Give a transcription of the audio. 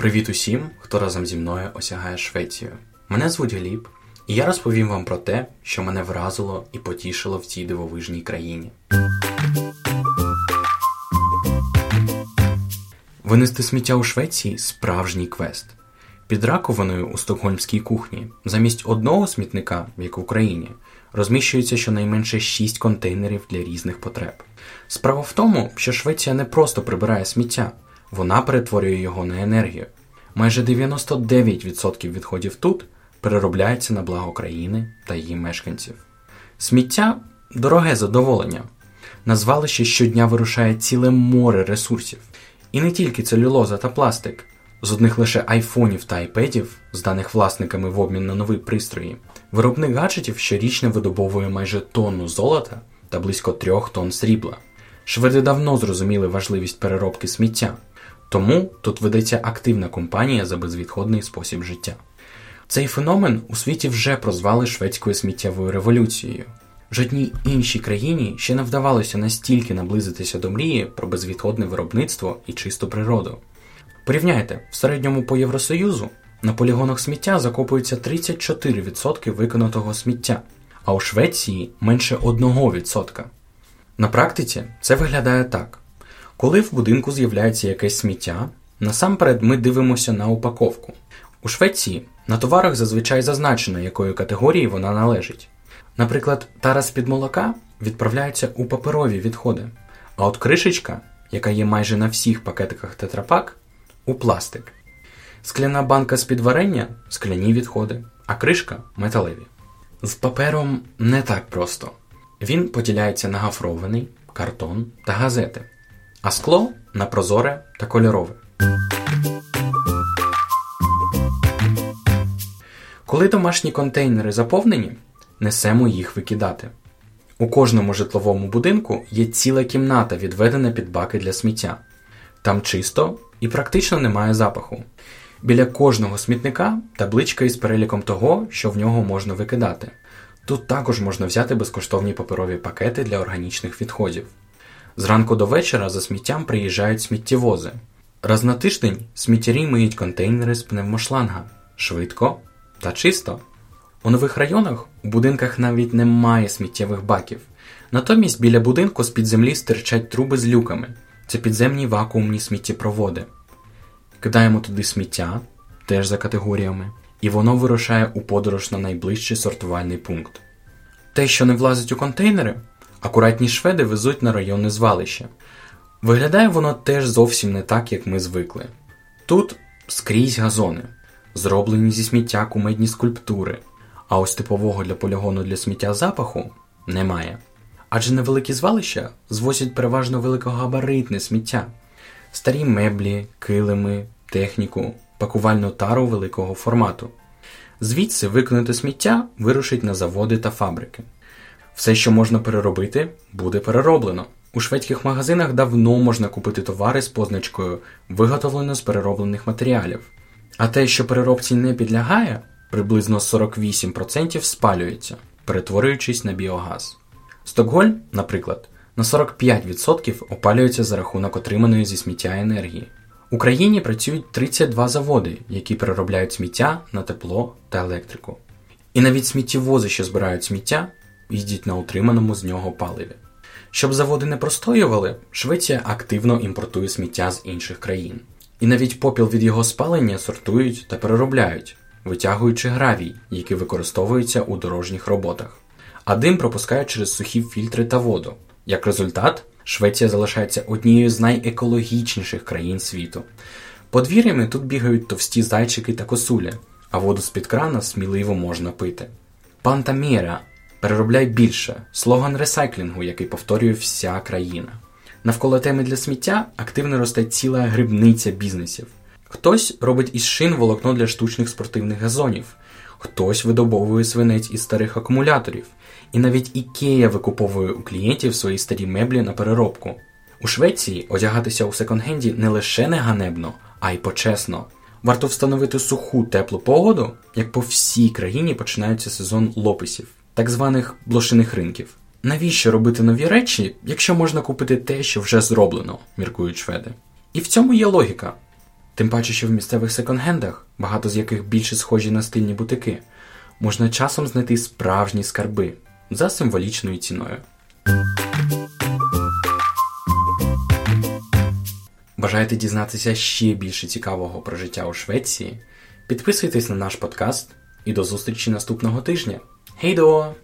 Привіт усім, хто разом зі мною осягає Швецію. Мене звуть Гліб, і я розповім вам про те, що мене вразило і потішило в цій дивовижній країні. Винести сміття у Швеції справжній квест. Під раковиною у стокгольмській кухні замість одного смітника, як в Україні, розміщується щонайменше 6 контейнерів для різних потреб. Справа в тому, що Швеція не просто прибирає сміття, вона перетворює його на енергію. Майже 99% відходів тут переробляється на благо країни та її мешканців. Сміття дороге задоволення. На звалище щодня вирушає ціле море ресурсів. І не тільки целюлоза та пластик. З одних лише айфонів та айпедів, зданих власниками в обмін на нові пристрої, виробник гаджетів щорічно видобовує майже тонну золота та близько трьох тонн срібла. Шведи давно зрозуміли важливість переробки сміття, тому тут ведеться активна кампанія за безвідходний спосіб життя. Цей феномен у світі вже прозвали шведською сміттєвою революцією. Жодній іншій країні ще не вдавалося настільки наблизитися до мрії про безвідходне виробництво і чисту природу. Порівняйте, в середньому по Євросоюзу на полігонах сміття закопується 34% виконатого сміття, а у Швеції менше 1%. На практиці це виглядає так: коли в будинку з'являється якесь сміття, насамперед ми дивимося на упаковку. У Швеції на товарах зазвичай зазначено, якої категорії вона належить. Наприклад, тара з під молока відправляється у паперові відходи, а от кришечка, яка є майже на всіх пакетиках тетрапак, у пластик. Скляна банка з під варення скляні відходи, а кришка металеві. З папером не так просто. Він поділяється на гафрований, картон та газети, а скло на прозоре та кольорове. Коли домашні контейнери заповнені, несемо їх викидати. У кожному житловому будинку є ціла кімната, відведена під баки для сміття. Там чисто і практично немає запаху. Біля кожного смітника табличка із переліком того, що в нього можна викидати. Тут також можна взяти безкоштовні паперові пакети для органічних відходів. Зранку до вечора за сміттям приїжджають сміттєвози. Раз на тиждень сміттярі миють контейнери з пневмошланга швидко та чисто. У нових районах у будинках навіть немає сміттєвих баків. Натомість біля будинку з під землі стирчать труби з люками. Це підземні вакуумні сміттєпроводи. Кидаємо туди сміття, теж за категоріями, і воно вирушає у подорож на найближчий сортувальний пункт. Те, що не влазить у контейнери, акуратні шведи везуть на районне звалище. Виглядає воно теж зовсім не так, як ми звикли. Тут скрізь газони, зроблені зі сміття кумедні скульптури, а ось типового для полігону для сміття запаху немає. Адже невеликі звалища звозять переважно великогабаритне сміття, старі меблі, килими, техніку, пакувальну тару великого формату. Звідси виконати сміття вирушить на заводи та фабрики. Все, що можна переробити, буде перероблено. У шведських магазинах давно можна купити товари з позначкою виготовлено з перероблених матеріалів. А те, що переробці не підлягає, приблизно 48% спалюється, перетворюючись на біогаз. Стокгольм, наприклад, на 45% опалюється за рахунок отриманої зі сміття енергії. В Україні працюють 32 заводи, які переробляють сміття на тепло та електрику. І навіть сміттєвози, що збирають сміття, їздять на утриманому з нього паливі. Щоб заводи не простоювали, Швеція активно імпортує сміття з інших країн. І навіть попіл від його спалення сортують та переробляють, витягуючи гравій, який використовується у дорожніх роботах. А дим пропускають через сухі фільтри та воду. Як результат, Швеція залишається однією з найекологічніших країн світу. Подвір'ями тут бігають товсті зайчики та косуля, а воду з-під крана сміливо можна пити. Пантаміра переробляй більше слоган ресайклінгу, який повторює вся країна. Навколо теми для сміття активно росте ціла грибниця бізнесів. Хтось робить із шин волокно для штучних спортивних газонів, хтось видобовує свинець із старих акумуляторів, і навіть Ікея викуповує у клієнтів свої старі меблі на переробку. У Швеції одягатися у секонд-хенді не лише не ганебно, а й почесно. Варто встановити суху теплу погоду, як по всій країні починається сезон лописів, так званих блошиних ринків. Навіщо робити нові речі, якщо можна купити те, що вже зроблено, міркують шведи. І в цьому є логіка. Тим паче, що в місцевих секонд-хендах, багато з яких більше схожі на стильні бутики, можна часом знайти справжні скарби за символічною ціною. Бажаєте дізнатися ще більше цікавого про життя у Швеції? Підписуйтесь на наш подкаст і до зустрічі наступного тижня. Хей до!